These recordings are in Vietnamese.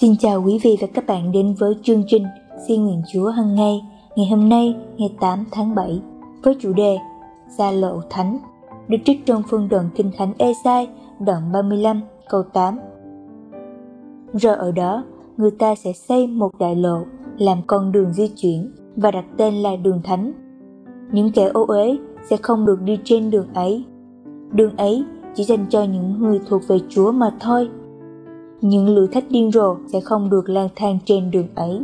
Xin chào quý vị và các bạn đến với chương trình Xin nguyện Chúa hằng ngày ngày hôm nay, ngày 8 tháng 7 với chủ đề Gia lộ Thánh, được trích trong phương đoạn Kinh Thánh Esai, đoạn 35 câu 8 Rồi ở đó, người ta sẽ xây một đại lộ, làm con đường di chuyển và đặt tên là đường thánh. Những kẻ ô uế sẽ không được đi trên đường ấy. Đường ấy chỉ dành cho những người thuộc về Chúa mà thôi những lũ thách điên rồ sẽ không được lang thang trên đường ấy.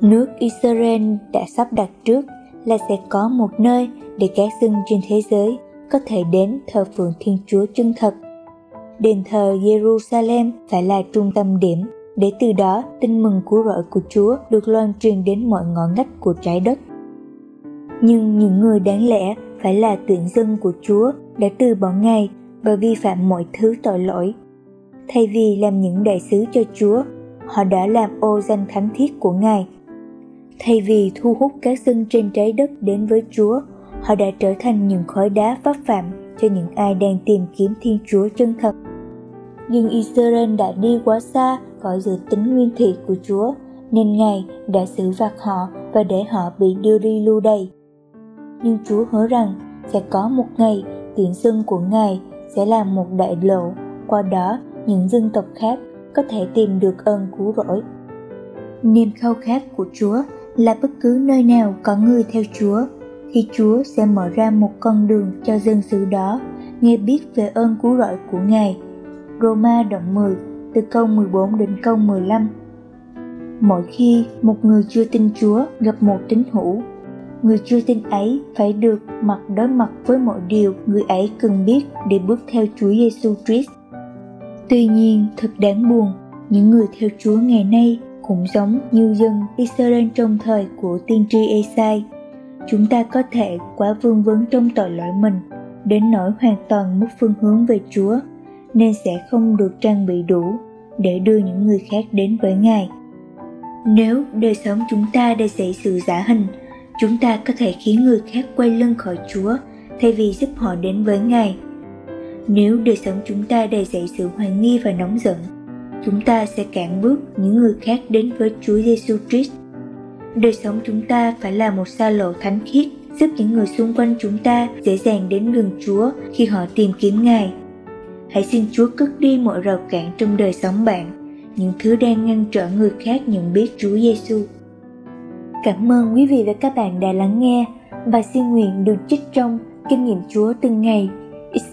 Nước Israel đã sắp đặt trước là sẽ có một nơi để các dân trên thế giới có thể đến thờ phượng Thiên Chúa chân thật. Đền thờ Jerusalem phải là trung tâm điểm để từ đó tin mừng của rỗi của Chúa được loan truyền đến mọi ngõ ngách của trái đất. Nhưng những người đáng lẽ phải là tuyển dân của Chúa đã từ bỏ Ngài và vi phạm mọi thứ tội lỗi thay vì làm những đại sứ cho Chúa, họ đã làm ô danh thánh thiết của Ngài. Thay vì thu hút các dân trên trái đất đến với Chúa, họ đã trở thành những khối đá pháp phạm cho những ai đang tìm kiếm Thiên Chúa chân thật. Nhưng Israel đã đi quá xa khỏi dự tính nguyên thủy của Chúa, nên Ngài đã xử phạt họ và để họ bị đưa đi lưu đày. Nhưng Chúa hứa rằng sẽ có một ngày tiện dân của Ngài sẽ làm một đại lộ, qua đó những dân tộc khác có thể tìm được ơn cứu rỗi. Niềm khao khát của Chúa là bất cứ nơi nào có người theo Chúa, thì Chúa sẽ mở ra một con đường cho dân xứ đó nghe biết về ơn cứu rỗi của Ngài. Roma đoạn 10 từ câu 14 đến câu 15 Mỗi khi một người chưa tin Chúa gặp một tín hữu, người chưa tin ấy phải được mặt đối mặt với mọi điều người ấy cần biết để bước theo Chúa Giêsu Christ Tuy nhiên, thật đáng buồn, những người theo Chúa ngày nay cũng giống như dân Israel trong thời của tiên tri Esai. Chúng ta có thể quá vương vấn trong tội lỗi mình, đến nỗi hoàn toàn mất phương hướng về Chúa, nên sẽ không được trang bị đủ để đưa những người khác đến với Ngài. Nếu đời sống chúng ta đầy xảy sự giả hình, chúng ta có thể khiến người khác quay lưng khỏi Chúa thay vì giúp họ đến với Ngài nếu đời sống chúng ta đầy dậy sự hoài nghi và nóng giận, chúng ta sẽ cản bước những người khác đến với Chúa Giêsu Christ. Đời sống chúng ta phải là một xa lộ thánh khiết, giúp những người xung quanh chúng ta dễ dàng đến gần Chúa khi họ tìm kiếm Ngài. Hãy xin Chúa cất đi mọi rào cản trong đời sống bạn, những thứ đang ngăn trở người khác nhận biết Chúa Giêsu. Cảm ơn quý vị và các bạn đã lắng nghe và xin nguyện được trích trong kinh nghiệm Chúa từng ngày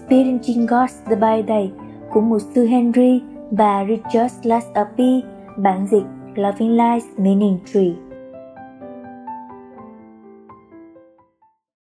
Experiencing God's the By Day của mục sư Henry và Richard Lasapi, bản dịch Loving Life Ministry.